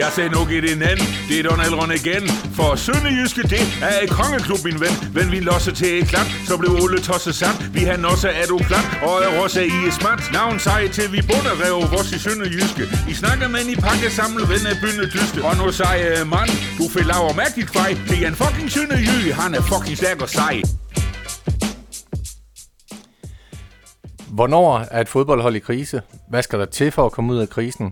Jeg sagde nu i din anden, det er Donald Ron igen. For Sønderjyske, det er et kongeklub, min ven. Men vi losser til et klap, så blev Ole tosset sand. Vi har også er du klap, og er også i et smart. Navn sej til vi bunder rev vores i Sønderjyske. I snakker med i pakke samlet ven af bynde tyske. Og nu sej øh, mand, du får laver mærkeligt kvej. Det er en fucking Sønderjyge, han er fucking stærk og sej. Hvornår er et fodboldhold i krise? Hvad skal der til for at komme ud af krisen?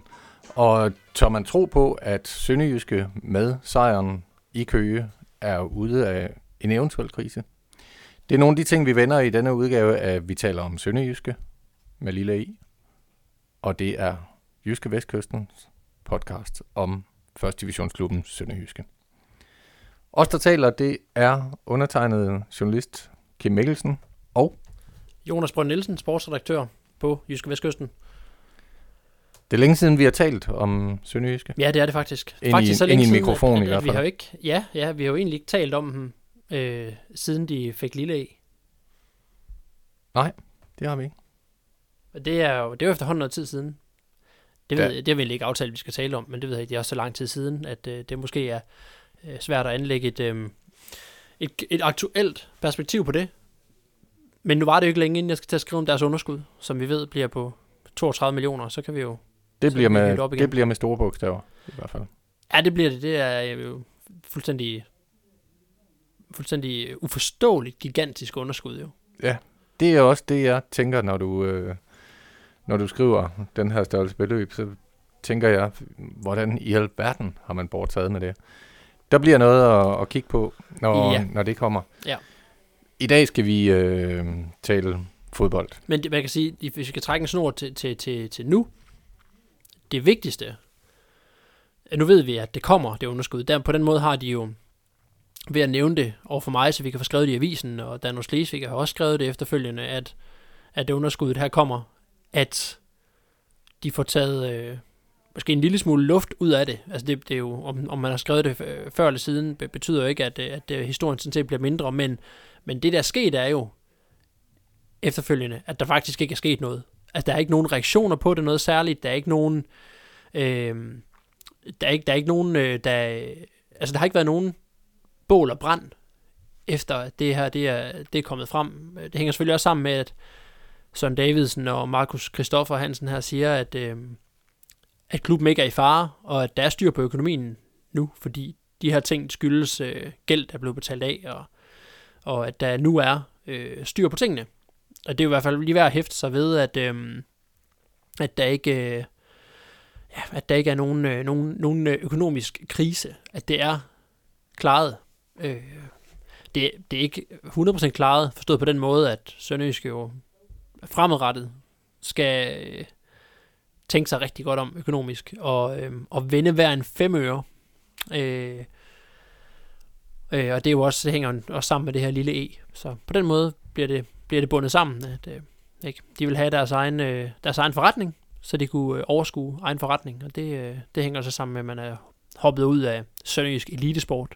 Og tør man tro på, at Sønderjyske med sejren i Køge er ude af en eventuel krise? Det er nogle af de ting, vi vender i denne udgave af Vi taler om Sønderjyske med Lille I. Og det er Jyske Vestkystens podcast om 1. divisionsklubben Sønderjyske. Os, der taler, det er undertegnet journalist Kim Mikkelsen og Jonas Brønd Nielsen, sportsredaktør på Jyske Vestkysten. Det er længe siden, vi har talt om Sønderjyske. Ja, det er det faktisk. Ind faktisk i- så ind længe i en mikrofon at, i at, hvert at vi fald. har jo ikke, ja, ja, vi har jo egentlig ikke talt om dem, øh, siden de fik lille E. Det har vi ikke. Og Det er jo det er jo efterhånden noget tid siden. Det, Ja. ved, det har vi ikke aftalt, vi skal tale om, men det ved jeg ikke, det er også så lang tid siden, at øh, det måske er øh, svært at anlægge et, øh, et, et aktuelt perspektiv på det. Men nu var det jo ikke længe, inden jeg skal til at skrive om deres underskud, som vi ved bliver på 32 millioner, så kan vi jo... Det bliver, er med, det bliver med store bogstaver, i hvert fald. Ja, det bliver det. Det er jo fuldstændig fuldstændig uforståeligt gigantisk underskud jo. Det er også det, jeg tænker, når du, øh, når du skriver den her størrelse beløb, så tænker jeg, hvordan i alverden har man bortaget med det? Der bliver noget at, at kigge på, når, Ja. når det kommer. Ja. I dag skal vi øh, tale fodbold. Men det, man kan sige, hvis vi skal trække en snor til, til, til, til nu, det vigtigste, nu ved vi, at det kommer, det underskud. Der, på den måde har de jo, ved at nævne det over for mig, så vi kan få skrevet det i avisen, og Danos Lesvig har også skrevet det efterfølgende, at, at det underskud her kommer, at de får taget øh, måske en lille smule luft ud af det. Altså det, det er jo, om, om man har skrevet det øh, før eller siden, betyder jo ikke, at, øh, at øh, historien sådan set bliver mindre, men, men det der er sket er jo, efterfølgende, at der faktisk ikke er sket noget. Altså, der er ikke nogen reaktioner på det, noget særligt. Der er ikke nogen... Øh, der, er ikke, der er ikke nogen... Øh, der, altså, der har ikke været nogen bål og brand, efter det her det er, det er kommet frem. Det hænger selvfølgelig også sammen med, at Søren Davidsen og Markus Kristoffer Hansen her siger, at, øh, at klubben ikke er i fare, og at der er styr på økonomien nu, fordi de her ting skyldes øh, gæld, der er blevet betalt af, og, og at der nu er øh, styr på tingene. Og det er jo i hvert fald lige værd at hæfte sig ved, at, øhm, at der ikke, øh, ja, at der ikke er nogen, øh, nogen, nogen øh, økonomisk krise. At det er klaret. Øh, det, det er ikke 100% klaret, forstået på den måde, at Sønderjysk jo fremadrettet skal øh, tænke sig rigtig godt om økonomisk, og, øh, og vende hver en fem øre. Øh, øh, og det er jo også, det hænger også sammen med det her lille E. Så på den måde bliver det bliver det bundet sammen. At, øh, ikke? De vil have deres egen, øh, deres egen forretning, så de kunne øh, overskue egen forretning. Og det, øh, det hænger så sammen med, at man er hoppet ud af Sønderjysk elitesport,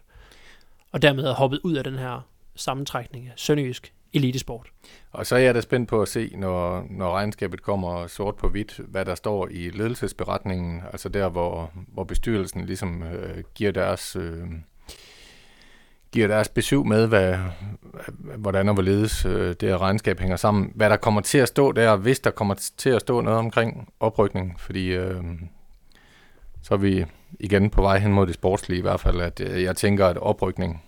og dermed er hoppet ud af den her sammentrækning af Sønderjysk elitesport. Og så er jeg da spændt på at se, når, når regnskabet kommer sort på hvidt, hvad der står i ledelsesberetningen, altså der, hvor, hvor bestyrelsen ligesom øh, giver deres... Øh, giver deres besøg med, hvad, hvordan og hvorledes øh, det her regnskab hænger sammen. Hvad der kommer til at stå der, hvis der kommer til at stå noget omkring oprykning, fordi øh, så er vi igen på vej hen mod det sportslige i hvert fald, at øh, jeg tænker, at oprykning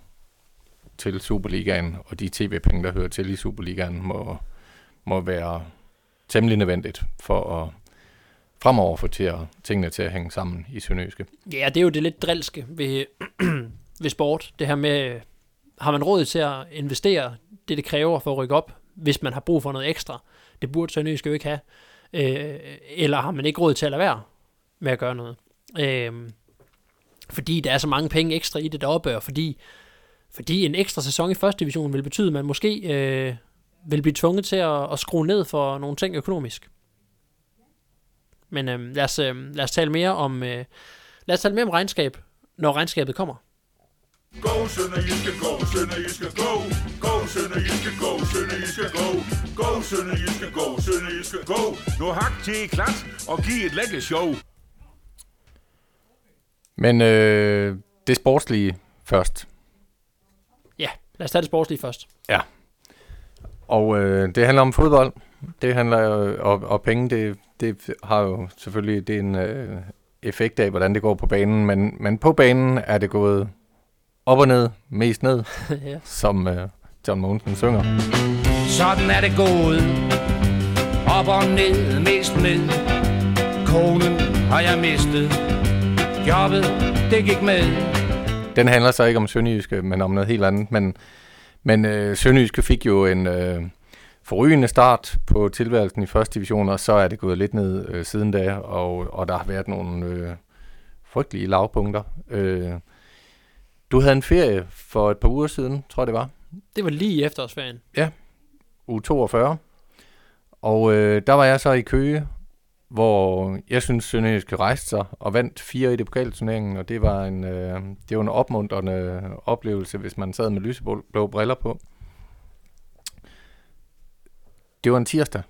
til Superligaen og de tv-penge, der hører til i Superligaen, må, må være temmelig nødvendigt for at fremover få til at, tingene til at hænge sammen i Sønderjyske. Ja, det er jo det lidt drilske ved, ved sport. Det her med, har man råd til at investere det, det kræver for at rykke op, hvis man har brug for noget ekstra? Det burde Sønderjysk jo ikke have. Øh, eller har man ikke råd til at lade være med at gøre noget? Øh, fordi der er så mange penge ekstra i det deroppe, og fordi, fordi en ekstra sæson i første division vil betyde, at man måske øh, vil blive tvunget til at, at skrue ned for nogle ting økonomisk. Men øh, lad, os, øh, lad os tale mere om øh, lad os tale mere om regnskab, når regnskabet kommer. Go, Sønderjyske, go, Sønderjyske, go. Go, Sønderjyske, go, Sønderjyske, go. Go, Sønderjyske, go, Sønderjyske, go. Nu hak til i klat og giv et lækker show. Men øh, det sportslige først. Ja, lad os tage det sportslige først. Og øh, det handler om fodbold. Det handler jo, og, og penge, det, det har jo selvfølgelig det er en øh, effekt af, hvordan det går på banen. Men, men på banen er det gået op og ned, mest ned, ja. som øh, John Mogensen synger. Sådan er det gået Op og ned, mest ned Konen har jeg mistet Jobbet, det gik med Den handler så ikke om Sønderjyske, men om noget helt andet. Men, men øh, Sønderjyske fik jo en øh, forrygende start på tilværelsen i første division, og så er det gået lidt ned øh, siden da, og, og der har været nogle øh, frygtelige lavpunkter. Øh, du havde en ferie for et par uger siden, tror jeg det var, Det var lige efterårsferien. uge 42, og øh, der var jeg så i Køge, hvor jeg synes, Sønderjyske rejste sig og vandt fire i det pokalturneringen, og det var en, øh, det var en opmuntrende oplevelse, hvis man sad med lyseblå briller på. Det var en tirsdag.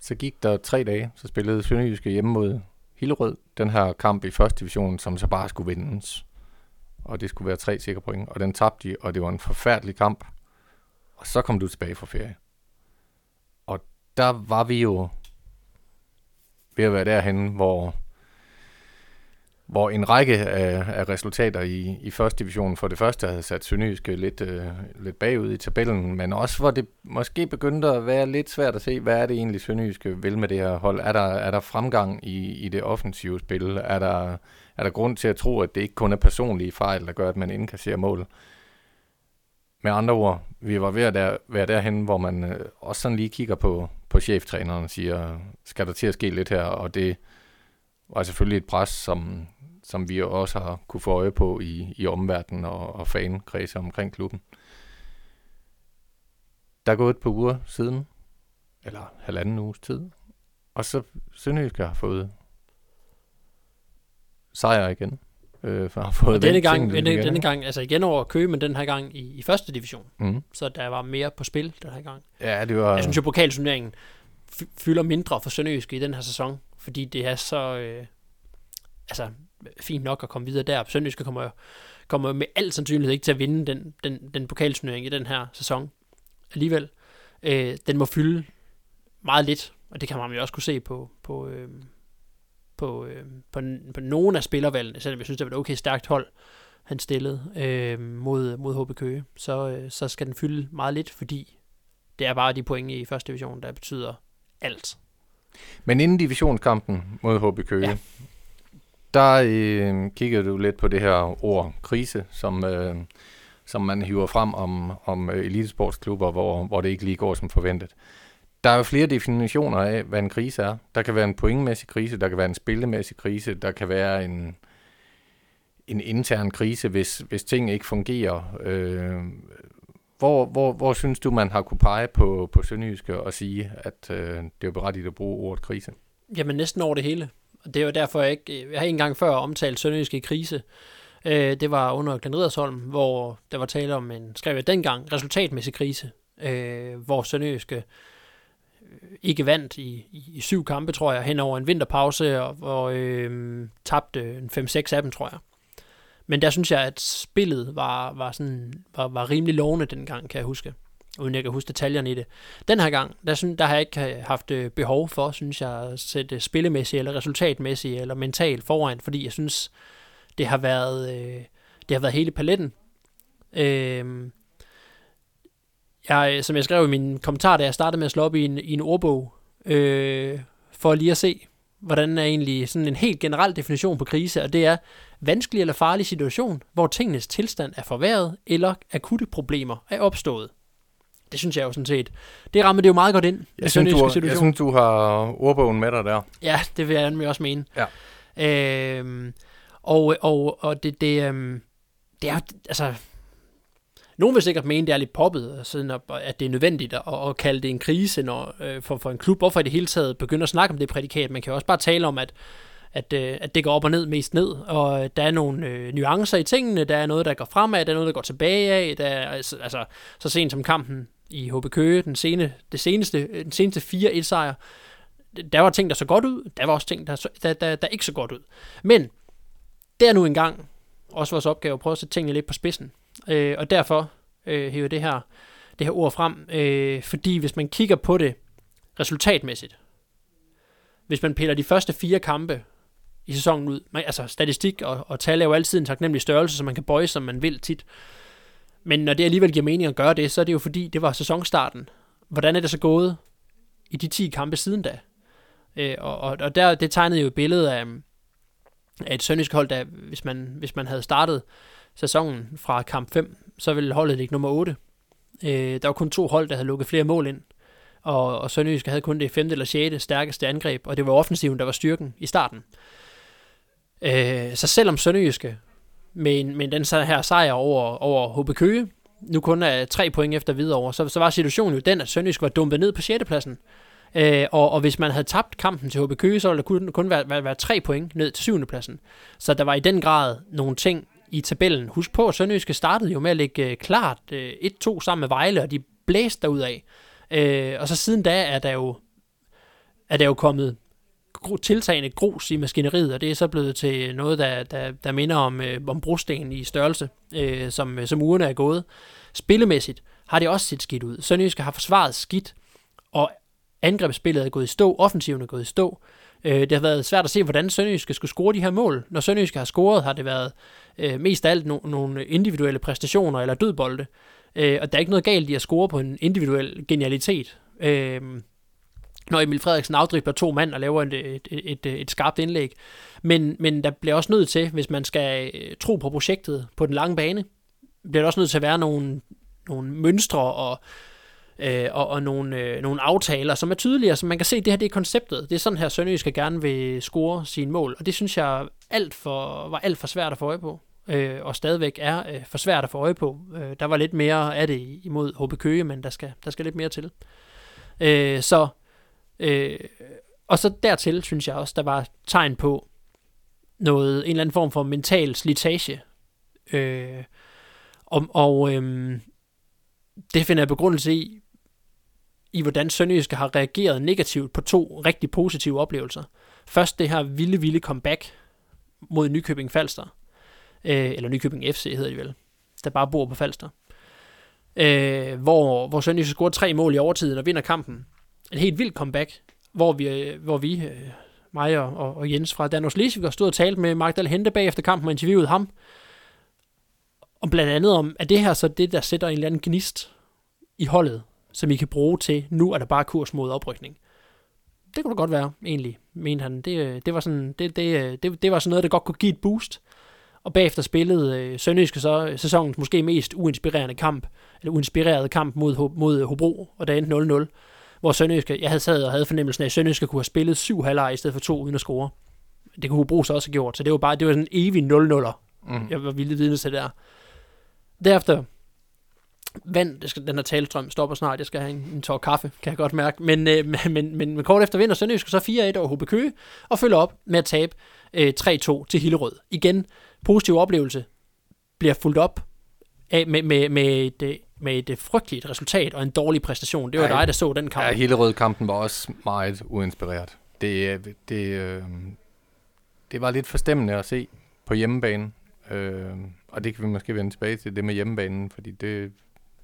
Så gik der tre dage, så spillede Sønderjyske hjemme mod Hillerød, den her kamp i første division, som så bare skulle vindes. Og det skulle være tre sikre point, og den tabte de, og det var en forfærdelig kamp. Og så kom du tilbage fra ferie. Og der var vi jo ved at være derhen, hvor, hvor en række af, af resultater i, i første division for det første havde sat Sønderjyske lidt, øh, lidt bagud i tabellen, men også hvor det måske begyndte at være lidt svært at se, hvad er det egentlig Sønderjyske vil med det her hold? Er der, er der fremgang i, i det offensive spil? Er der, er der grund til at tro, at det ikke kun er personlige fejl, der gør, at man indkasserer mål? Med andre ord, vi var ved at der, være derhen, hvor man øh, også sådan lige kigger på, på cheftræneren og siger, skal der til at ske lidt her? Og det var selvfølgelig et pres, som, som vi også har kunne få øje på i, i omverdenen og, og fankredse omkring klubben. Der er gået et par uger siden, eller halvanden uges tid, og så Sønderjysk har fået sejr igen. Øh, for har fået Og denne gang, denne, igen, denne gang, altså igen over Køge, men den her gang i, i første division. Mhm. Så der var mere på spil den her gang. Ja, det var... Jeg synes jo, pokalturneringen fy- fylder mindre for Sønderjyske i den her sæson, fordi det er så øh, altså, fint nok at komme videre der. Sønderjyske kommer jo kommer med al sandsynlighed ikke til at vinde den, den, den pokalturnering i den her sæson alligevel. Øh, den må fylde meget lidt, og det kan man jo også kunne se på, på, øh, på, øh, på, på nogle af spillervalgene, selvom jeg synes, det var et okay stærkt hold, han stillede øh, mod, mod HB Køge, så, øh, så skal den fylde meget lidt, fordi det er bare de point i første division, der betyder alt. Men inden divisionskampen mod HB Køge, Ja. der øh, kiggede du lidt på det her ord krise, som, øh, som man hiver frem om, om øh, elitesportsklubber, hvor, hvor det ikke lige går som forventet. Der er jo flere definitioner af, hvad en krise er. Der kan være en pointmæssig krise, der kan være en spillemæssig krise, der kan være en, en intern krise, hvis, hvis ting ikke fungerer. Øh, hvor, hvor, hvor synes du, man har kunne pege på, på Sønderjyske og sige, at øh, det er berettigt at bruge ordet krise? Jamen næsten over det hele. Og det er jo derfor, jeg ikke... Jeg har engang før omtalt Sønderjyske i krise. Øh, det var under Glenn Ridersholm, hvor der var tale om en, skrev jeg dengang, resultatmæssig krise, øh, hvor Sønderjyske øh, ikke vandt i, i, i syv kampe, tror jeg, hen over en vinterpause, og hvor øh, tabte en 5-6 af dem, tror jeg. Men der synes jeg, at spillet var, var, sådan, var, var rimelig lovende dengang, kan jeg huske. Uden jeg kan huske detaljerne i det. Den her gang, der, synes, der har jeg ikke øh, haft øh, behov for, synes jeg, at sætte spillemæssigt, eller resultatmæssigt, eller mentalt foran, fordi jeg synes, det har været, øh, det har været hele paletten. Øh, jeg, som jeg skrev i min kommentar, da jeg startede med at slå op i en, i en ordbog, øh, for lige at se, hvordan er egentlig sådan en helt generel definition på krise, og det er vanskelig eller farlig situation, hvor tingenes tilstand er forværret, eller akutte problemer er opstået. Det synes jeg jo sådan set, det rammer det jo meget godt ind. Jeg synes, du, jeg situation. synes, du har ordbogen med dig der. Ja, det vil jeg nemlig også mene. Ja. Øhm, og, og, og det, det, øhm, det er altså... Nogen vil sikkert mene, det er lidt poppet, øh, siden at, at det er nødvendigt at, at kalde det en krise når, øh, for, for en klub. Hvorfor i det hele taget begynder at snakke om det prædikat? Man kan jo også bare tale om, at, at, øh, at det går op og ned, mest ned, og der er nogle øh, nuancer i tingene, der er noget, der går fremad, der er noget, der går tilbage af, der er, altså, altså så sent som kampen i HB Køge, den, sene, det seneste, øh, den seneste 4-1 sejr, der var ting, der så godt ud, der var også ting, der, så, der, der, der ikke så godt ud. Men det er nu engang også vores opgave at prøve at sætte tingene lidt på spidsen. Øh, og derfor øh, hæver det her, det her ord frem, øh, fordi hvis man kigger på det resultatmæssigt, hvis man piller de første fire kampe i sæsonen ud, man, altså statistik og, og tal er jo altid en taknemmelig størrelse, så man kan bøje, som man vil tit. Men når det alligevel giver mening at gøre det, så er det jo fordi, det var sæsonstarten. Hvordan er det så gået i de 10 kampe siden da? Øh, og, og, og der, det tegnede jo et billede af, af et sønderjysk hold, der, hvis man, hvis man havde startet sæsonen fra kamp 5, så ville holdet ligge nummer 8. Øh, der var kun to hold, der havde lukket flere mål ind, og, og Sønderjysk havde kun det femte eller sjette stærkeste angreb, og det var offensiven, der var styrken i starten. Øh, så selvom Sønderjyske med, en, med den her sejr over, over HB Køge, nu kun er tre point efter videre så, så var situationen jo den, at Sønderjysk var dumpet ned på 6. pladsen. Øh, og, og hvis man havde tabt kampen til HB Køge, så ville der kun, kun være, være, være tre point ned til 7. pladsen. Så der var i den grad nogle ting i tabellen. Husk på, at Sønderjyske startede jo med at ligge øh, klart øh, 1-2 sammen med Vejle, og de blæste derud af. Øh, og så siden da er der jo, er der jo kommet tiltagende grus i maskineriet, og det er så blevet til noget, der, der, der minder om, øh, om brosten i størrelse, øh, som, øh, som ugerne er gået. Spillemæssigt har det også set skidt ud. Sønderjyske har forsvaret skidt, og angrebsspillet er gået i stå, offensiven er gået i stå. Øh, det har været svært at se, hvordan Sønderjyske skulle score de her mål. Når Sønderjyske har scoret, har det været øh, mest af alt no- nogle individuelle præstationer eller dødbolde. Øh, og der er ikke noget galt i at score på en individuel genialitet. Øh, når Emil Frederiksen afdribler to mand og laver et, et, et, et skarpt indlæg. Men, men der bliver også nødt til, hvis man skal øh, tro på projektet på den lange bane, bliver der også nødt til at være nogle, nogle mønstre og, øh, og, og nogle, øh, nogle aftaler, som er tydelige, så man kan se, at det her det er konceptet. Det er sådan her, Sønderjysk gerne vil score sine mål, og det synes jeg alt for, var alt for svært at få øje på øh, og stadigvæk er øh, for svært at få øje på. Øh, der var lidt mere af det imod HB Køge, men der skal, der skal lidt mere til. Øh, så, øh, og så dertil synes jeg også, der var tegn på noget, en eller anden form for mental slitage. Øh, og og øh, det finder jeg begrundelse i, i hvordan Sønderjyske har reageret negativt på to rigtig positive oplevelser. Først det her vilde, vilde comeback mod Nykøbing Falster, øh, eller Nykøbing FC hedder de vel, der bare bor på Falster, øh, hvor, hvor Sønderjyske scorer tre mål i overtiden og vinder kampen. En helt vild comeback, hvor vi, hvor vi øh, mig og, og, og Jens fra Danos Lesvig stod og talte med Magdal Hente bagefter kampen og interviewede ham, og blandt andet om, at det her så det, der sætter en eller anden gnist i holdet, som I kan bruge til, nu er der bare kurs mod oprykning. Det kunne da godt være, egentlig, mente han. Det, det, var, sådan, det, det, det, det var sådan noget, der godt kunne give et boost. Og bagefter spillede øh, Sønderjyske så sæsonens måske mest uinspirerende kamp, eller uinspirerede kamp mod, mod Hobro, og der endte 0-0. Hvor Sønderjyske, jeg havde sad og havde fornemmelsen af, at Sønderjyske kunne have spillet syv halvleje i stedet for to uden at score. Det kunne Hobro så også have gjort, så det var bare det var sådan en evig 0-0'er. Mm. Jeg var vildt vidne til det der. Derefter vand, det skal, den her talestrøm stopper snart, jeg skal have en, en tår kaffe, kan jeg godt mærke. Men, øh, men, men, men kort efter vinder Sønderjysk så 4-1 over HB Køge, og følger op med at tabe øh, 3-2 til Hillerød. Igen, positiv oplevelse bliver fuldt op af, med, med, med, et, øh, med et øh, frygteligt resultat og en dårlig præstation. Det var ja, dig, der så den kamp. Ja, Hillerød-kampen var også meget uinspireret. Det, øh, det, øh, det var lidt forstemmende at se på hjemmebane. Øh, og det kan vi måske vende tilbage til, det med hjemmebanen, fordi det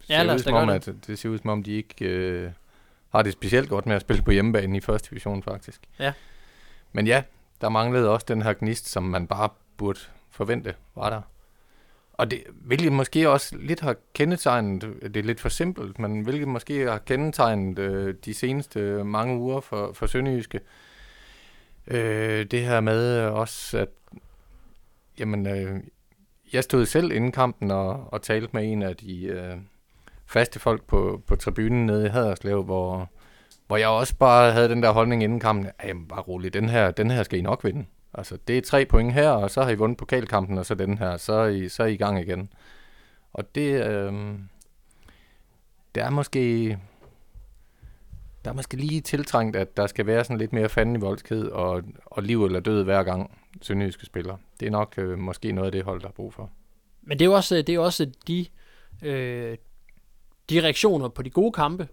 ser, ja, ud, som om, at, det ser ud som om, de ikke øh, har det specielt godt med at spille på hjemmebane i første division, faktisk. Ja. Men ja, der manglede også den her gnist, som man bare burde forvente var der. Og det, hvilket måske også lidt har kendetegnet, det er lidt for simpelt, men hvilket måske har kendetegnet øh, de seneste mange uger for, for Sønderjyske, øh, det her med også, at jamen, øh, jeg stod selv inden kampen og, og talte med en af de øh, faste folk på, på tribunen nede i Haderslev, hvor, hvor jeg også bare havde den der holdning inden kampen, at bare rolig, den her, den her skal I nok vinde. Altså, det er tre point her, og så har I vundet pokalkampen, og så den her, så er I, så er I, i gang igen. Og det, øh, det er måske, der er måske lige tiltrængt, at der skal være sådan lidt mere fanden i voldsked og, og liv eller død hver gang Sønderjyske spiller. Det er nok øh, måske noget af det hold, der er brug for. Men det er jo også, det er også de, øh, de reaktioner på de gode kampe,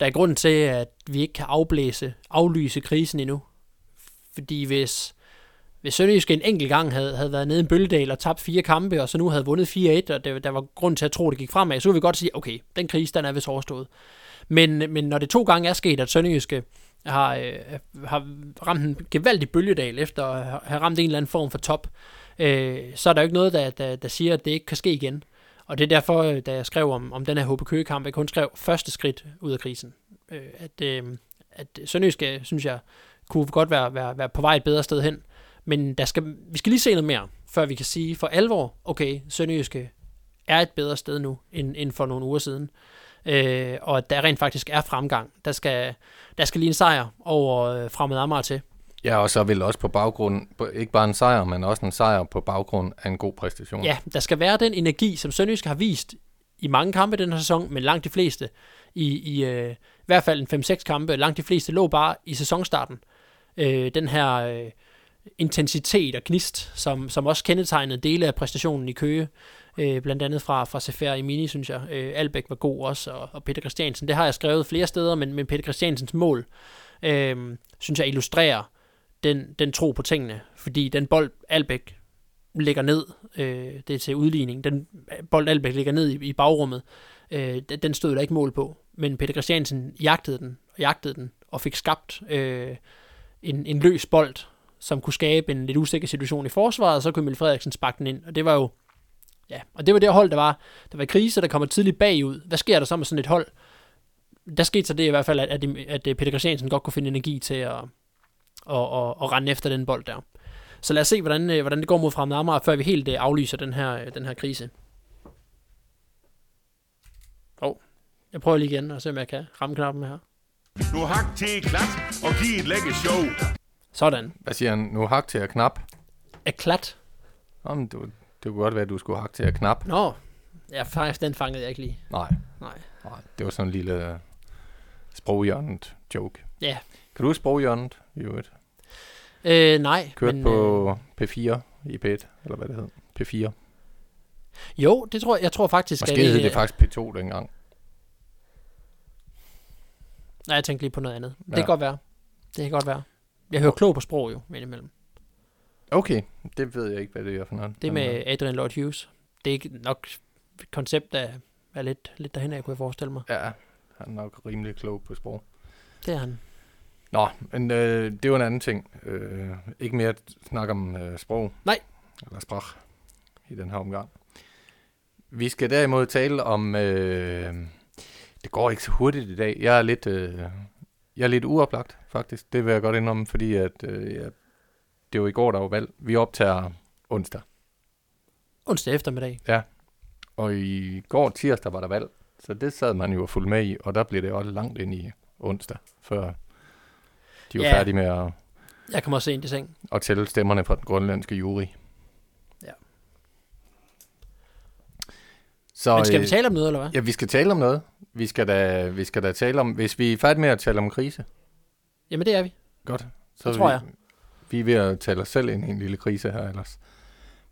der er grunden til, at vi ikke kan afblæse, aflyse krisen endnu. Fordi hvis, hvis Sønderjysk en enkelt gang havde, havde været nede i en bølgedal og tabt fire kampe, og så nu havde vundet 4-1, og det, der var grund til at tro, at det gik fremad, så ville vi godt sige, okay, den krise, den er vist overstået. Men, men når det to gange er sket, at Sønderjyske øh, har, øh, har ramt en gevaldig bølgedal efter at have ramt en eller anden form for top, øh, så er der jo ikke noget, der, der, der siger, at det ikke kan ske igen. Og det er derfor, øh, da jeg skrev om, om den her HB Køge-kamp, jeg kun skrev første skridt ud af krisen. Øh, at, øh, at Sønderjysk, øh, synes jeg, kunne godt være, være, være på vej et bedre sted hen. Men der skal, vi skal lige se noget mere, før vi kan sige for alvor, okay, Sønderjyske øh, er et bedre sted nu, end, end for nogle uger siden. Øh, og at der rent faktisk er fremgang. Der skal, der skal lige en sejr over øh, Fremad Amager til. Ja, og så vil også på baggrund, ikke bare en sejr, men også en sejr på baggrund af en god præstation. Ja, der skal være den energi, som Sønderjysk har vist i mange kampe den her sæson, men langt de fleste, i, i, øh, i hvert fald en 5-6 kampe, langt de fleste lå bare i sæsonstarten. Øh, den her øh, intensitet og gnist, som, som også kendetegnede dele af præstationen i Køge, øh, blandt andet fra, fra Sefer i Mini, synes jeg. Øh, Albæk var god også, og, og Peter Christiansen. Det har jeg skrevet flere steder, men, men Peter Christiansens mål, øh, synes jeg illustrerer den, den tro på tingene, fordi den bold Albæk ligger ned, øh, det er til udligning, den øh, bold Albæk ligger ned i, i bagrummet, øh, den stod der ikke mål på, men Peter Christiansen jagtede den, og jagtede den, og fik skabt øh, en, en løs bold, som kunne skabe en lidt usikker situation i forsvaret, og så kunne Emil Frederiksen sparke den ind, og det var jo, ja, og det var det hold, der var, der var krise, der kommer tidligt bagud. Hvad sker der så med sådan et hold? Der skete så det i hvert fald, at, at, at Peter Christiansen godt kunne finde energi til at, og, og, og rende efter den bold der. Så lad os se, hvordan, øh, hvordan det går mod Fremad Amager, før vi helt øh, aflyser den her, øh, den her krise. Oh, jeg prøver lige igen, og se om jeg kan ramme knappen her. Nu hak til klat og giv et lække show. Sådan. Hvad siger han? Nu hak til at knap. Er klat? Jamen, du, det kunne godt være, at du skulle hakke til at knap. Nå, ja, faktisk, den fangede jeg ikke lige. Nej, Nej. nej. Det var sådan en lille sproghjørnet joke. Ja. Kan du huske sproghjørnet i øvrigt? Øh, nej. Kørt men, på Øh, P4 i P1, eller hvad det hed. P4. jo, det tror jeg, jeg tror faktisk, Måske at hed det faktisk P2 dengang. Nej, jeg tænkte lige på noget andet. Det Ja. kan godt være. Det kan godt være. Jeg hører klog på sprog jo, indimellem. Okay, det ved jeg ikke, hvad det er for noget. Det Men, med øh, Adrian Lloyd Hughes. Det er ikke nok et koncept, der er lidt, lidt derhen, jeg kunne jeg forestille mig. Ja, han er nok rimelig klog på sprog. Det er han. Nå, men øh, det er jo en anden ting. Øh, ikke mere snakke om øh, sprog. Nej. Eller sprach i den her omgang. Vi skal derimod tale om... Øh, det går ikke så hurtigt i dag. Jeg er lidt, øh, jeg er lidt uoplagt, faktisk. Det vil jeg godt indrømme, fordi at, øh, jeg, det var i går, der var valg. Vi optager onsdag. Onsdag eftermiddag. Og i går tirsdag var der valg. Så det sad man jo og fulgte med i, og der blev det også langt ind i onsdag, før de var Ja. færdige med at Jeg kommer også sent i seng. og tælle stemmerne fra den grønlandske jury. Ja. Så, Men skal vi øh, tale om noget, eller hvad? Ja, vi skal tale om noget. Vi skal da, vi skal da tale om, hvis vi er færdige med at tale om krise, Jamen, det er vi. godt. Så Det tror vi, jeg. Vi er ved at tale os selv ind i en lille krise her ellers.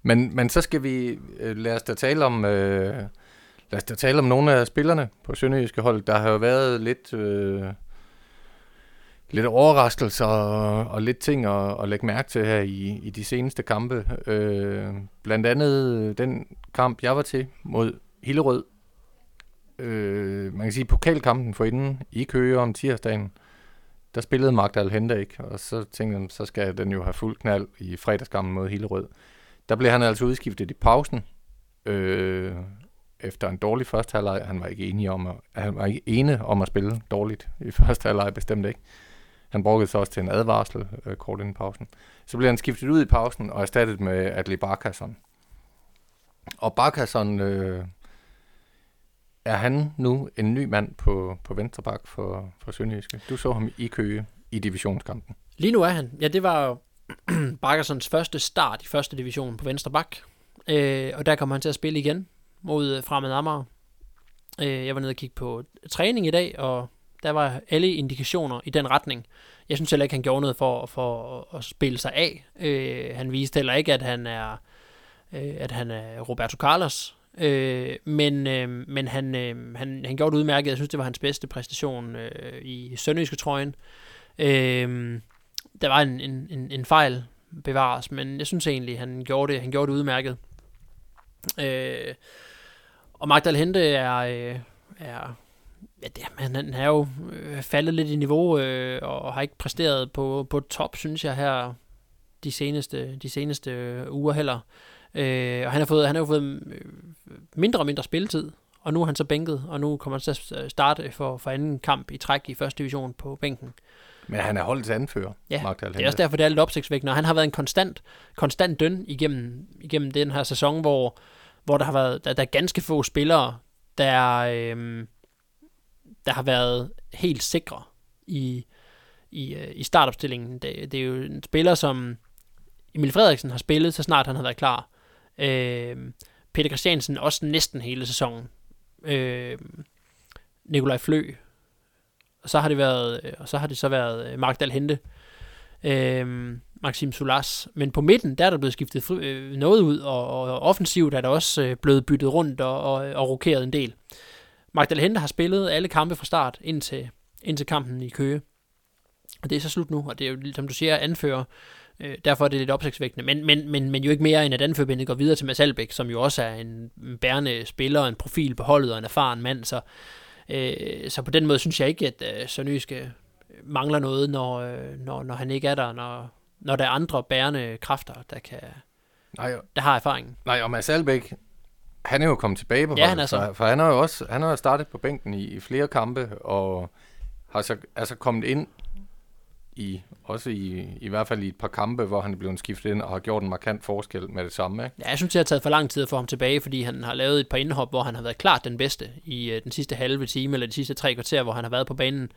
Men, men så skal vi, øh, lad os da tale om, øh, lad os da tale om nogle af spillerne på Sønderjyske hold. Der har jo været lidt, øh, lidt overraskelser og, og lidt ting at, at lægge mærke til her i, i de seneste kampe. Øh, blandt andet den kamp, jeg var til mod Hillerød. Øh, man kan sige, pokalkampen for inden i Køge om tirsdagen, der spillede Magdal Hente ikke, og så tænkte jeg, så skal den jo have fuld knald i fredagskampen mod Hillerød. Der blev han altså udskiftet i pausen, øh, efter en dårlig første halvleg. Han var ikke enig om at, han var ikke ene om at spille dårligt i første halvleg, bestemt ikke. Han brugte så også til en advarsel øh, kort inden pausen. Så blev han skiftet ud i pausen og erstattet med Adli Barkasson. Og Barkasson, øh, er han nu en ny mand på, på venstre bak for, for Sønderjyske? Du så ham i Køge i divisionskampen. Lige nu er han. Ja, det var jo Barkersons første start i første division på venstre bak. Øh, og der kommer han til at spille igen mod øh, Fremad Amager. Øh, jeg var nede og kigge på træning i dag, og der var alle indikationer i den retning. Jeg synes heller ikke, han gjorde noget for, for at spille sig af. Øh, han viste heller ikke, at han er, øh, at han er Roberto Carlos. Øh, men øh, men han, øh, han, han gjorde det udmærket. Jeg synes, det var hans bedste præstation øh, i Sønderjyske trøjen. Øh, der var en, en, en, en fejl bevares, men jeg synes egentlig, han gjorde det, han gjorde det udmærket. Øh, og Magdal Hente er, øh, er ja, det, han, han er jo øh, faldet lidt i niveau, øh, og har ikke præsteret på, på top, synes jeg, her de seneste, de seneste øh, uger heller. Øh, og han har, fået, han har jo fået øh, mindre og mindre spilletid, og nu er han så bænket, og nu kommer han til at starte for, for anden kamp i træk i første division på bænken. Men han er holdets anfører, Ja, Magdal Det er også derfor, det er lidt opsigtsvækkende, og han har været en konstant, konstant døn igennem, igennem den her sæson, hvor, hvor der har været der, der er ganske få spillere, der, øhm, der har været helt sikre i, i, øh, i startopstillingen. Det, det er jo en spiller, som Emil Frederiksen har spillet, så snart han har været klar. Øh, Peter Christiansen også næsten hele sæsonen. Øh, Nikolaj Flø. Og så har det været, øh, og så har det så været øh, Mark Hente. Øhm, Maxim Solas. Men på midten, der er der blevet skiftet fri, øh, noget ud, og, og offensivt er der også øh, blevet byttet rundt og, og, og rokeret en del. Hente har spillet alle kampe fra start indtil, indtil kampen i Køge. Og det er så slut nu, og det er jo, som du siger, anfører. Øh, derfor er det lidt opsigtsvækkende. Men, men, men, men jo ikke mere end at anførbindet går videre til Mads Albeck, som jo også er en bærende spiller, en profil på holdet og en erfaren mand. Så, øh, så på den måde synes jeg ikke, at øh, Sønderjyske mangler noget, når, øh, når, når han ikke er der, når, når der er andre bærende kræfter, der, kan, Nej, der har erfaringen. nej, og Mads Albeck, han er jo kommet tilbage på Ja, han er så. for, for han har jo også han har startet på bænken i, i flere kampe, og har så altså kommet ind i, også i, i hvert fald i et par kampe, hvor han er blevet skiftet ind og har gjort en markant forskel med det samme. Ikke? Ja, jeg synes, det har taget for lang tid at få ham tilbage, fordi han har lavet et par indhop, hvor han har været klart den bedste i øh, den sidste halve time, eller de sidste tre kvarter, hvor han har været på banen.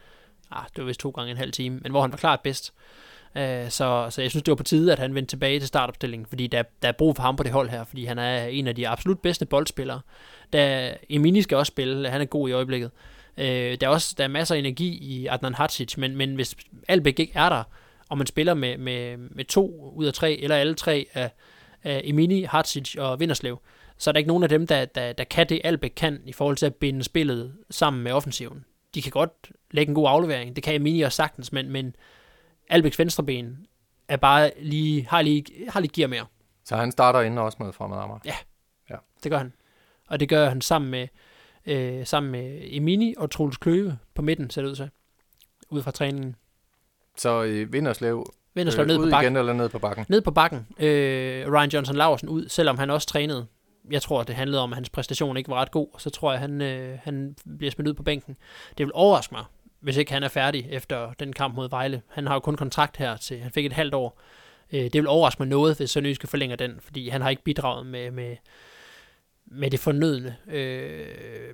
Ah, det var vist to gange en halv time, men hvor han var klart bedst. Øh, Øh, så, så jeg synes, det var på tide, at han vendte tilbage til startopstillingen, fordi der, der er brug for ham på det hold her, fordi han er en af de absolut bedste boldspillere. Der, Emini skal også spille, han er god i øjeblikket. Øh, der, er også der er masser af energi i Adnan Hadzic, men, men hvis Albeck ikke er der, og man spiller med, med, med to ud af tre, eller alle tre af, af Emini, Hadzic og Vinderslev, så er der ikke nogen af dem, der, der, der kan det, Albeck kan, i forhold til at binde spillet sammen med offensiven. De kan godt lægge en god aflevering, det kan Emini også sagtens, men, men Albæks venstreben er bare lige, har lige, har lige gear mere. Så han starter inden også med fremad Amager. Det gør han. Og det gør han sammen med, øh, sammen med Emini og Troels Kløve på midten, ser det ud til. Ud fra træningen. Så øh, Vinderslev Vinderslev øh, ned ud på bakken. igen eller ned på bakken. Ned på bakken. Øh, Ryan Johnson Laversen ud, selvom han også trænede. Jeg tror, det handlede om, at hans præstation ikke var ret god. Så tror jeg, han, øh, han bliver smidt ud på bænken. Det vil overraske mig, hvis ikke han er færdig efter den kamp mod Vejle. Han har jo kun kontrakt her til, han fik et halvt år. Øh, det vil overraske mig noget, hvis Sønderjyske forlænger den, fordi han har ikke bidraget med, med, med det fornødne. Øh,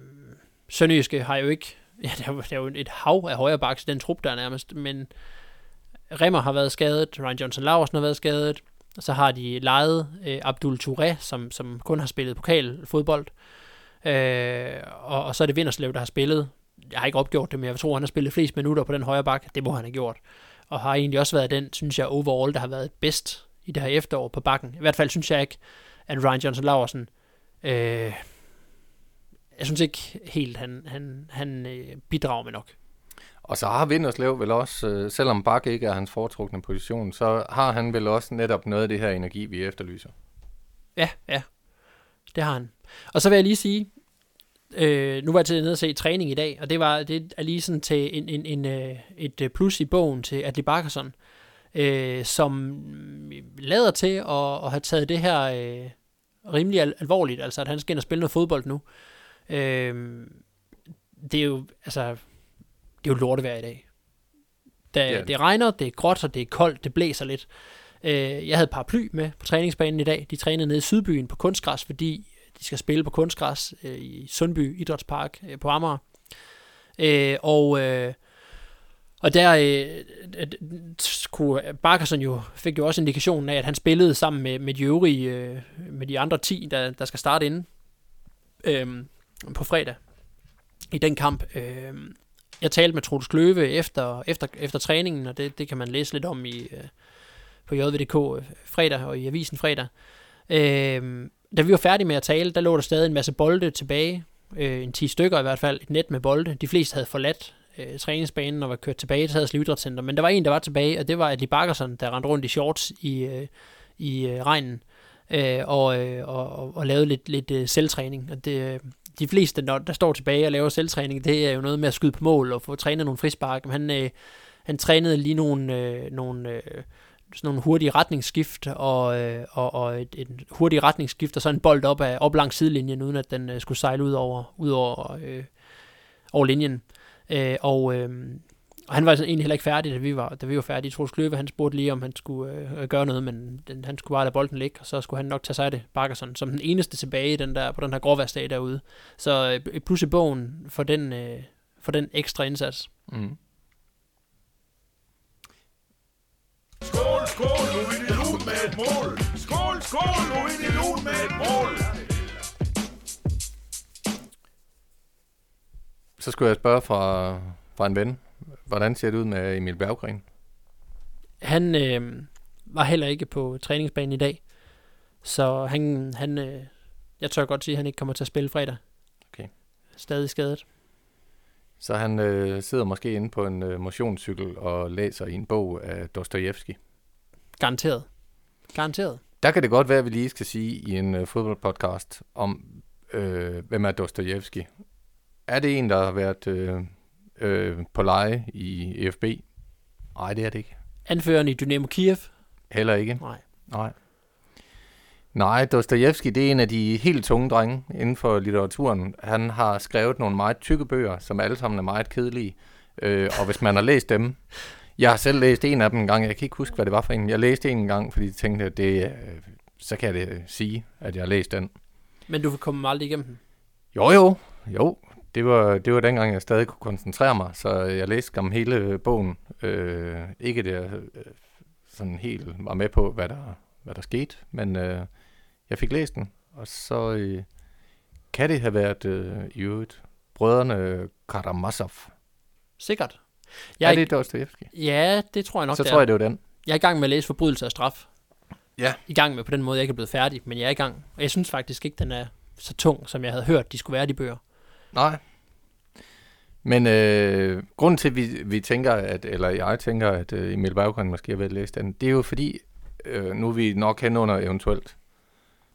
Sønderjyske har jo ikke, ja, der er, jo- der er jo et hav af højre baks den trup, der nærmest, men Remmer har været skadet, Ryan Johnson Larsen har været skadet, og så har de lejet øh, Abdul Touré, som, som kun har spillet pokalfodbold, øh, og, og så er det Vinderslev, der har spillet. Jeg har ikke opgjort det, men jeg tror, han har spillet flest minutter på den højre bak. Det må han have gjort. Og har egentlig også været den, synes jeg, overall, der har været bedst i det her efterår på bakken. I hvert fald synes jeg ikke, at Ryan Johnson Laversen øh, jeg synes ikke helt, han, han, han øh, bidrager med nok. Og så har Vinderslev vel også, øh, selvom Bakke ikke er hans foretrukne position, så har han vel også netop noget af det her energi, vi efterlyser. Ja, ja. Det har han. Og så vil jeg lige sige, øh, nu var jeg til nede og se træning i dag, og det var det er lige sådan til en, en, en, øh, et øh, plus i bogen til Adli Bakkerson, øh, som lader til at, at have taget det her øh, rimelig al- alvorligt, altså at han skal ind og spille noget fodbold nu. Øh, det er jo, altså, det er jo lortevejr i dag. Da, Ja. Det regner, det er gråt, og det er koldt, det blæser lidt. Øh, jeg havde paraply med på træningsbanen i dag. De trænede nede i Sydbyen på kunstgræs, fordi de skal spille på kunstgræs øh, i Sundby Idrætspark øh, på Amager. Øh, og, øh, og der øh, øh, kunne Barkerson jo, fik jo også indikationen af, at han spillede sammen med, med de øvrige, øh, med de andre 10, der, der skal starte inden øh, på fredag i den kamp. Øh, jeg talte med Troels Kløve efter, efter, efter træningen, og det, det kan man læse lidt om i, øh, på JVDK øh, fredag og i avisen fredag. Øh, da vi var færdige med at tale, der lå der stadig en masse bolde tilbage. Øh, en 10 stykker i hvert fald. Et net med bolde. De fleste havde forladt øh, træningsbanen og var kørt tilbage til Haderslev Idrætscenter. Men der var en, der var tilbage, og det var Adli Bakkersen, der rendte rundt i shorts i, øh, i øh, regnen øh, og, øh, og, og, og lavede lidt, lidt øh, selvtræning. Og det, øh, de fleste, når der står tilbage og laver selvtræning, det er jo noget med at skyde på mål og få trænet nogle frispark. Men han, øh, han trænede lige nogle, øh, nogle, øh, sådan nogle hurtige retningsskift og, øh, og, og et, et hurtigt retningsskift og så en bold op, af, op langs sidelinjen, uden at den øh, skulle sejle ud over, ud over, øh, over linjen. Øh, og, øh, og han var altså egentlig heller ikke færdig, da vi var, da vi var færdige. Troels Kløve, han spurgte lige, om han skulle øh, gøre noget, men den, han skulle bare lade bolden ligge, og så skulle han nok tage sig af det, Bakkerson, som den eneste tilbage den der, på den her gråværsdag derude. Så øh, plus i bogen for den, øh, for den ekstra indsats. Mm. Skål, skål, nu er det lun med et mål. Skål, skål, nu er det lun med et mål. Så skulle jeg spørge fra, fra en ven, hvordan ser det ud med Emil Berggren? Han øh, var heller ikke på træningsbanen i dag, så han, han øh, jeg tør godt sige, at han ikke kommer til at spille fredag. Okay. Stadig skadet. Så han øh, sidder måske inde på en øh, motionscykel og læser i en bog af Dostojevski. Garanteret. Garanteret. Der kan det godt være, at vi lige skal sige i en øh, fodboldpodcast om, øh, hvem er Dostojevski. Er det en, der har været øh, øh, på leje i EFB? Nej, det er det ikke. Anføreren i Dynamo Kiev? Heller ikke. Nej. Nej. Nej, Dostojevski, det er en af de helt tunge drenge inden for litteraturen. Han har skrevet nogle meget tykke bøger, som alle sammen er meget kedelige. Øh, og hvis man har læst dem... Jeg har selv læst en af dem en gang. Jeg kan ikke huske, hvad det var for en. Jeg læste en gang, fordi jeg tænkte, at det, øh, så kan jeg det sige, at jeg har læst den. Men du kommer aldrig igennem den? Jo, jo. Jo, det var, det var dengang, jeg stadig kunne koncentrere mig, så jeg læste om hele bogen. Øh, ikke det, jeg øh, sådan helt var med på, hvad der, hvad der skete, men øh, jeg fik læst den, og så øh, kan det have været øh, i øvrigt brødrene Karamazov. Sikkert. Jeg er det Dostojevski? Ja, det tror jeg nok, Så det tror er. jeg, det var den. Jeg er i gang med at læse Forbrydelse af straf. Ja. I gang med på den måde, jeg ikke er blevet færdig, men jeg er i gang. Og jeg synes faktisk ikke, den er så tung, som jeg havde hørt, de skulle være, de bøger. Nej. Men øh, grunden til, at vi, vi tænker, at, eller jeg tænker, at øh, Emil Berggren måske har været læst den, det er jo fordi, øh, nu er vi nok hen under eventuelt,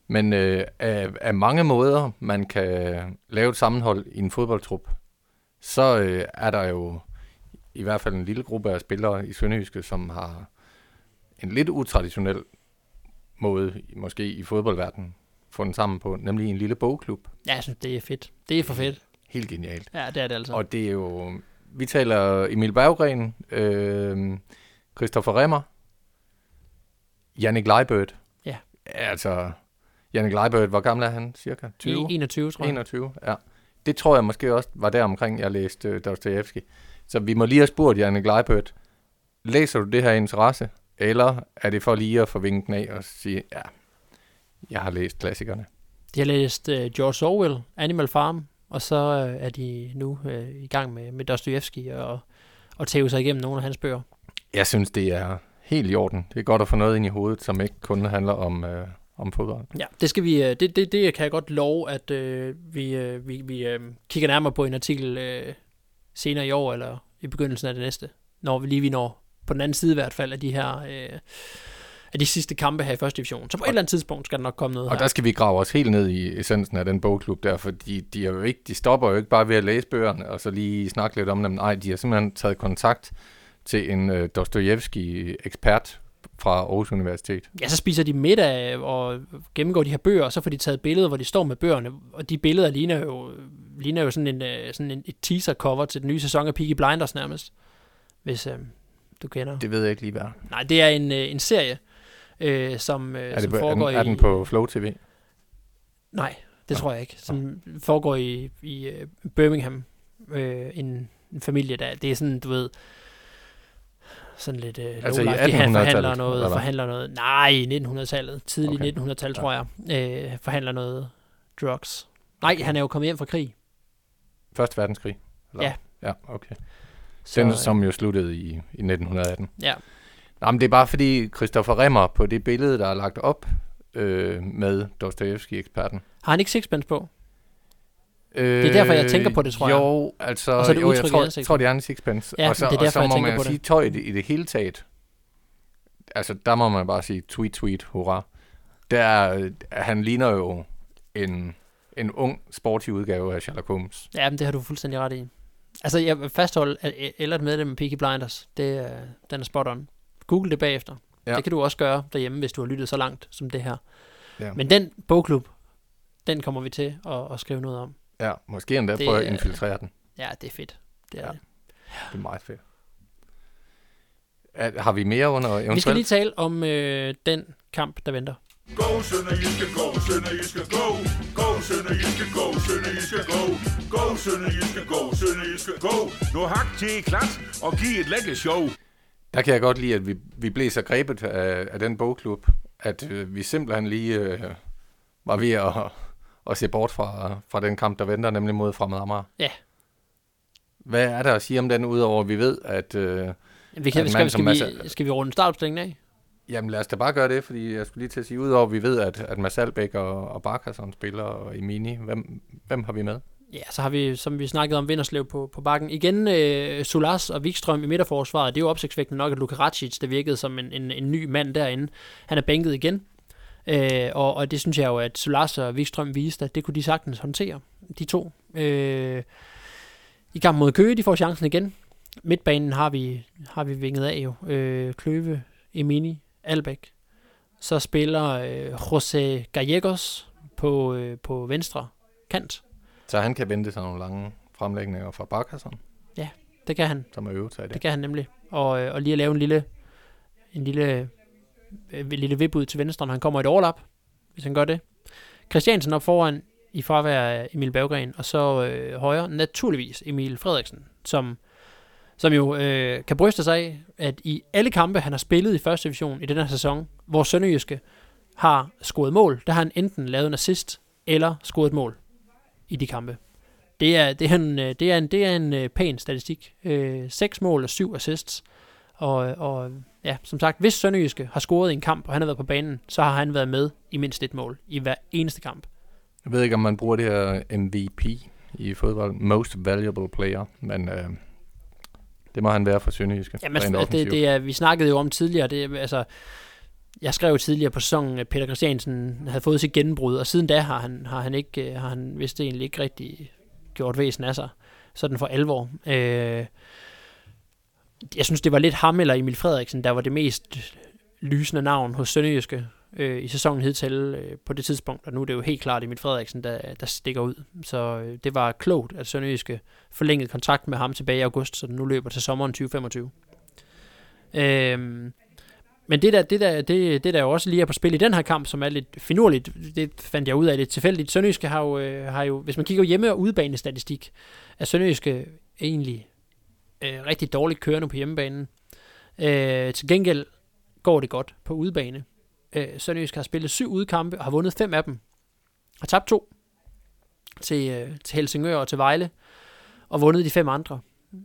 men øh, af, af mange måder, man kan lave et sammenhold i en fodboldtrup, så øh, er der jo i hvert fald en lille gruppe af spillere i Sønderjyske, som har en lidt utraditionel måde, måske i fodboldverdenen, fundet sammen på, nemlig en lille bogklub. Ja, jeg synes, det er fedt. Det er for fedt. Helt genialt. Ja, det er det altså. Og det er jo... Vi taler Emil Berggren, øh, Christopher Remmer, Jannik Leibert. Ja. Altså, Jannik Leibert, hvor gammel er han cirka? 20? 21, tror jeg. 21, ja. Det tror jeg måske også var der omkring, jeg læste øh, Dostojevski. Så vi må lige have spurgt Jannik Leibert, læser du det her interesse, eller er det for lige at få vinken af og sige, ja, jeg har læst klassikerne. De har læst uh, George Orwell, Animal Farm, og så uh, er de nu uh, i gang med, med Dostojevski og, og tæve sig igennem nogle af hans bøger. Jeg synes, det er helt i orden. Det er godt at få noget ind i hovedet, som ikke kun handler om, øh, om fodbold. Ja, det skal vi, uh, det, det, det kan jeg godt love, at uh, vi, uh, vi, vi uh, kigger nærmere på en artikel uh, senere i år, eller i begyndelsen af det næste, når vi lige vi når på den anden side i hvert fald af de her uh, af de sidste kampe her i første division. Så på et eller andet tidspunkt skal der nok komme noget Og her. der skal vi grave os helt ned i essensen af den bogklub der, fordi de, er jo ikke, de stopper jo ikke bare ved at læse bøgerne, og så lige snakke lidt om dem. Nej, de har simpelthen taget kontakt til en øh, Dostojevski-ekspert fra Aarhus Universitet. Ja, så spiser de middag og gennemgår de her bøger, og så får de taget billeder, hvor de står med bøgerne, og de billeder ligner jo, ligner jo sådan, en, øh, sådan en, et teaser-cover til den nye sæson af Peaky Blinders nærmest, hvis øh, du kender. Det ved jeg ikke lige, hvad. Nej, det er en, øh, en serie, øh, som, øh, Er, det som er, foregår den, er i... den på Flow TV? Nej, det Nå. tror jeg ikke. Som foregår i, i Birmingham. Øh, en, en familie, der... Det er sådan, du ved... Sådan lidt øh, Altså her 1800-tallet, forhandler noget, eller forhandler noget... Nej, i 1900-tallet. Tidligt Okay. 1900-tal, Ja. tror jeg. Øh, forhandler noget drugs. Nej, han er jo kommet hjem fra krig. Første verdenskrig? Ja. Ja, okay. Så, Den, øh, som jo sluttede i, i 1918. Ja, Nå, men det er bare fordi Christopher Remmer på det billede, der er lagt op øh, med Dostojevski-eksperten, har han ikke sixpence på? Øh, Det er derfor, jeg tænker på det, tror jeg. Jo, altså, Og så er det jo, jeg tror, ansigtet. tror, det er en sixpence. Ja, og så, det er og derfor, så jeg må man på jo det. sige, tøj i det, hele taget. Altså, der må man bare sige, tweet, tweet, hurra. Der, han ligner jo en, en ung, sporty udgave af Sherlock Holmes. Ja, men det har du fuldstændig ret i. Altså, jeg vil fastholde, at eller et medlem af Peaky Blinders, det, den er spot on. Google det bagefter. Ja. Det kan du også gøre derhjemme, hvis du har lyttet så langt som det her. Ja. Men den bogklub, den kommer vi til at, at skrive noget om. Ja, måske endda Det prøve at er- infiltrere den. Ja, det er fedt. Det er Ja. ja. det. Det er meget fedt. Er, har vi mere under eventuelt? Vi skal lige tale om øh, den kamp, der venter. Go, Sønderjyske, go, Sønderjyske, go. Go, Sønderjyske, go, Sønderjyske, go. Go, Sønderjyske, go, Sønderjyske, go. Nu hak til klat og giv et lækkert show. Der kan jeg godt lide, at vi, vi blev så grebet af, af den bogklub, at øh, vi simpelthen lige øh, var ved at, at se bort fra, fra den kamp, der venter, nemlig mod Fremad Amager. Ja. Hvad er der at sige om den, udover at vi ved, at... Øh, Vi kan, en skal, skal, skal, vi, Mads- skal vi runde startopstillingen af? jamen lad os da bare gøre det, fordi jeg skulle lige til at sige, udover at vi ved, at, at Mads Albeck og, og Barkasson spiller, og Emini, hvem, hvem har vi med? Ja, så har vi, som vi snakkede om, Vinderslev på, på bakken. Igen, øh, Solas og Wikstrøm i midterforsvaret. Det er jo opsigtsvækkende nok, at Luka Racic, der virkede som en, en, en ny mand derinde, han er bænket igen. Øh, og, og det synes jeg jo, at Solas og Wikstrøm viste, at det kunne de sagtens håndtere, de to. Øh, I kampen mod Køge, de får chancen igen. Midtbanen har vi, har vi vinget af jo. Øh, Kløve, Emini, Albæk. Så spiller øh, José Gallegos på, øh, på venstre kant. Så han kan vente sig nogle lange fremlægninger fra Barkasson, Det kan han. som er øvet sig i Det det. kan han nemlig. Og, øh, og lige at lave en lille, en lille, Øh, lille vip ud til venstre, når han kommer et overlap, hvis han gør det. Christiansen op foran i fravær af Emil Berggren, og så øh, højre naturligvis Emil Frederiksen, som, som jo øh, kan bryste sig af, at i alle kampe, han har spillet i første division i den her sæson, hvor Sønderjyske har scoret mål, der har han enten lavet en assist eller scoret et mål i de kampe. Det er, det er en, øh, det er en, det er en øh, pæn statistik. Øh, 6 mål og 7 assists. Og, og ja, som sagt, hvis Sønderjyske har scoret i en kamp, og han har været på banen, så har han været med i mindst et mål i hver eneste kamp. Jeg ved ikke, om man bruger det her MVP i fodbold, Most Valuable Player, men øh, det må han være for Sønderjyske. Jamen, rent det, offensivt. det er, vi snakkede jo om tidligere, det, altså, jeg skrev jo tidligere på sæsonen, at Peter Christiansen havde fået sit gennembrud, og siden da har han, har han, ikke, øh, har han vist egentlig ikke rigtig gjort væsen af sig, sådan for alvor. Øh, jeg synes, det var lidt ham eller Emil Frederiksen, der var det mest lysende navn hos Sønderjyske øh, i sæsonen hidtil øh, på det tidspunkt, og nu er det jo helt klart Emil Frederiksen, der, der stikker ud. Så øh, det var klogt, at Sønderjyske forlængede kontrakt med ham tilbage i august, så den nu løber til sommeren 2025. Øh, men det der, det, der, det, det der jo også lige er på spil i den her kamp, som er lidt finurligt, det fandt jeg ud af lidt tilfældigt. Sønderjyske har jo, øh, har jo hvis man kigger hjemme- og udebanestatistik, er Sønderjyske egentlig øh, rigtig dårligt kørende på hjemmebanen. Øh, til gengæld går det godt på udebane. Øh, Sønderjysk har spillet syv udkampe og har vundet fem af dem. Har tabt to til, øh, til Helsingør og til Vejle, og vundet de fem andre.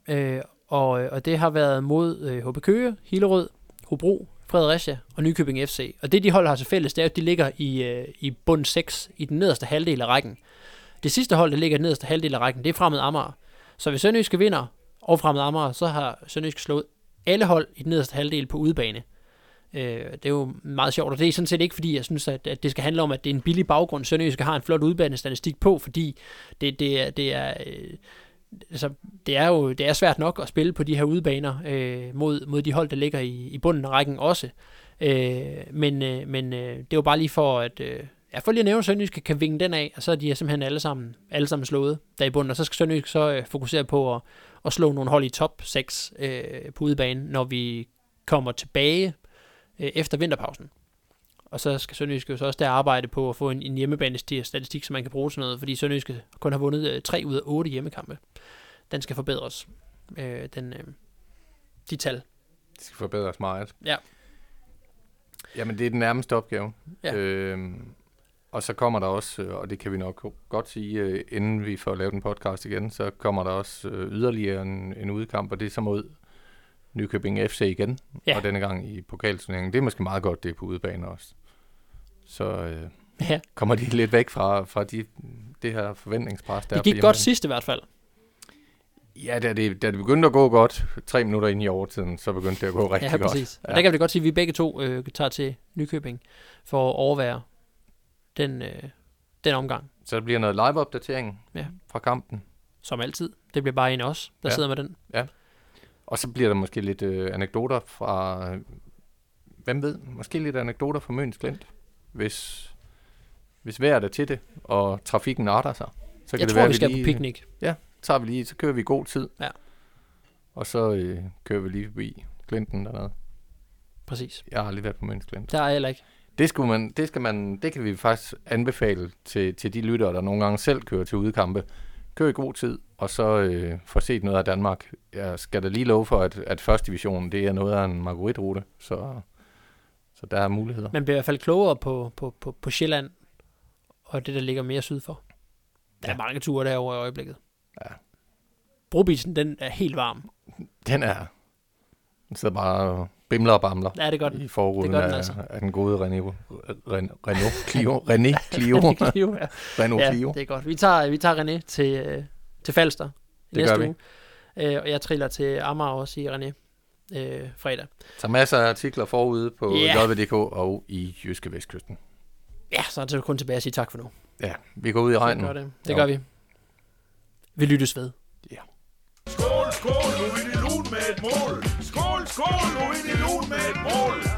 Øh, og, øh, og det har været mod øh, HB Køge, Hillerød, Hobro, Fredericia og Nykøbing FC. Og det de hold har til fælles, det er, at de ligger i, øh, i bund 6 i den nederste halvdel af rækken. Det sidste hold, der ligger i den nederste halvdel af rækken, det er Fremad Amager. Så hvis Sønderjyske vinder og Fremad Amager, så har Sønderjysk slået alle hold i den nederste halvdel på udebane. Øh, det er jo meget sjovt, og det er sådan set ikke fordi, jeg synes, at, at det skal handle om, at det er en billig baggrund, Sønderjysk har en flot udbanestatistik på, fordi det, det, er, det er... Øh, altså, det er jo det er svært nok at spille på de her udebaner øh, mod, mod de hold, der ligger i, i bunden af rækken også. Øh, men øh, men øh, det er jo bare lige for at... Øh, ja, for lige at nævne, at Sønderjysk kan vinge den af, og så er de simpelthen alle sammen, alle sammen slået der i bunden, og så skal Sønderjysk så øh, fokusere på at, at slå nogle hold i top 6 øh, på udebanen, når vi kommer tilbage øh, efter vinterpausen. Og så skal Sønderjyske jo så også der arbejde på at få en, en hjemmebanestatistik, som man kan bruge til noget, fordi Sønderjyske kun har vundet øh, 3 ud af 8 hjemmekampe. Den skal forbedres. Øh, den, øh, de tal. Det skal forbedres meget. Ja. Jamen, det er den nærmeste opgave. Ja. Øhm, og så kommer der også, øh, og det kan vi nok godt sige, øh, inden vi får lavet en podcast igen, så kommer der også øh, yderligere en, en udkamp, og det er så mod Nykøbing FC igen, Ja. og denne gang i pokalturneringen. Det er måske meget godt, det er på udebane også. Så øh, Ja, kommer de lidt væk fra, fra de det her forventningspres. Der Det gik godt sidst i hvert fald. Ja, da det, da det begyndte at gå godt, tre minutter ind i overtiden, så begyndte det at gå rigtig ja, godt. præcis. Ja. Ja. Og der kan vi godt sige, at vi begge to øh, tager til Nykøbing for at overvære den, øh, den omgang, Så der bliver noget live-opdatering Ja. fra kampen. som altid. Det bliver bare en af os, der ja. Ja. sidder med den. Og så bliver der måske lidt øh, anekdoter fra, øh, hvem ved, måske lidt anekdoter fra Møns Klint, hvis, hvis vejret er til det, og trafikken arter sig. Så Jeg det tror, være, vi skal lige, på picnic. tager vi lige, så kører vi i god tid. Ja. Og så øh, kører vi lige forbi Klinten dernede. Præcis. Jeg har aldrig været på Møns Klint. Der er jeg heller ikke. Det, skulle man, det, skal man, det kan vi faktisk anbefale til, til de lyttere, der nogle gange selv kører til udekampe. Kør i god tid, og så øh, få set noget af Danmark. Jeg skal da lige love for, at, at første division, det er noget af en margueritrute, så, så der er muligheder. Man bliver i hvert fald klogere på, på, på, på Sjælland, og det, der ligger mere syd for. Der er Ja. mange ture derovre i øjeblikket. Ja. Brobisen, den er helt varm. Den er, den sidder bare og bimler og bamler Ja, det er godt. i forruden Det gør den af, altså. af den gode Renault, Renault, Renault Clio, René Clio, Clio, ja. Renault ja, Clio. det er godt. Vi tager, vi tager René til, øh, til Falster i Det næste gør vi. uge. Øh, og jeg triller til Amager også i René øh, fredag. Så masser af artikler forude på Ja. JVDK og i Jyske Vestkysten. Ja, så er det kun tilbage at sige tak for nu. Ja, vi går ud i Det regnen. gør, det. det Jo. gør vi. Vi lyttes ved. Skål, skål, nu er vi lun med et mål. Skål, nu ind i lun med et mål.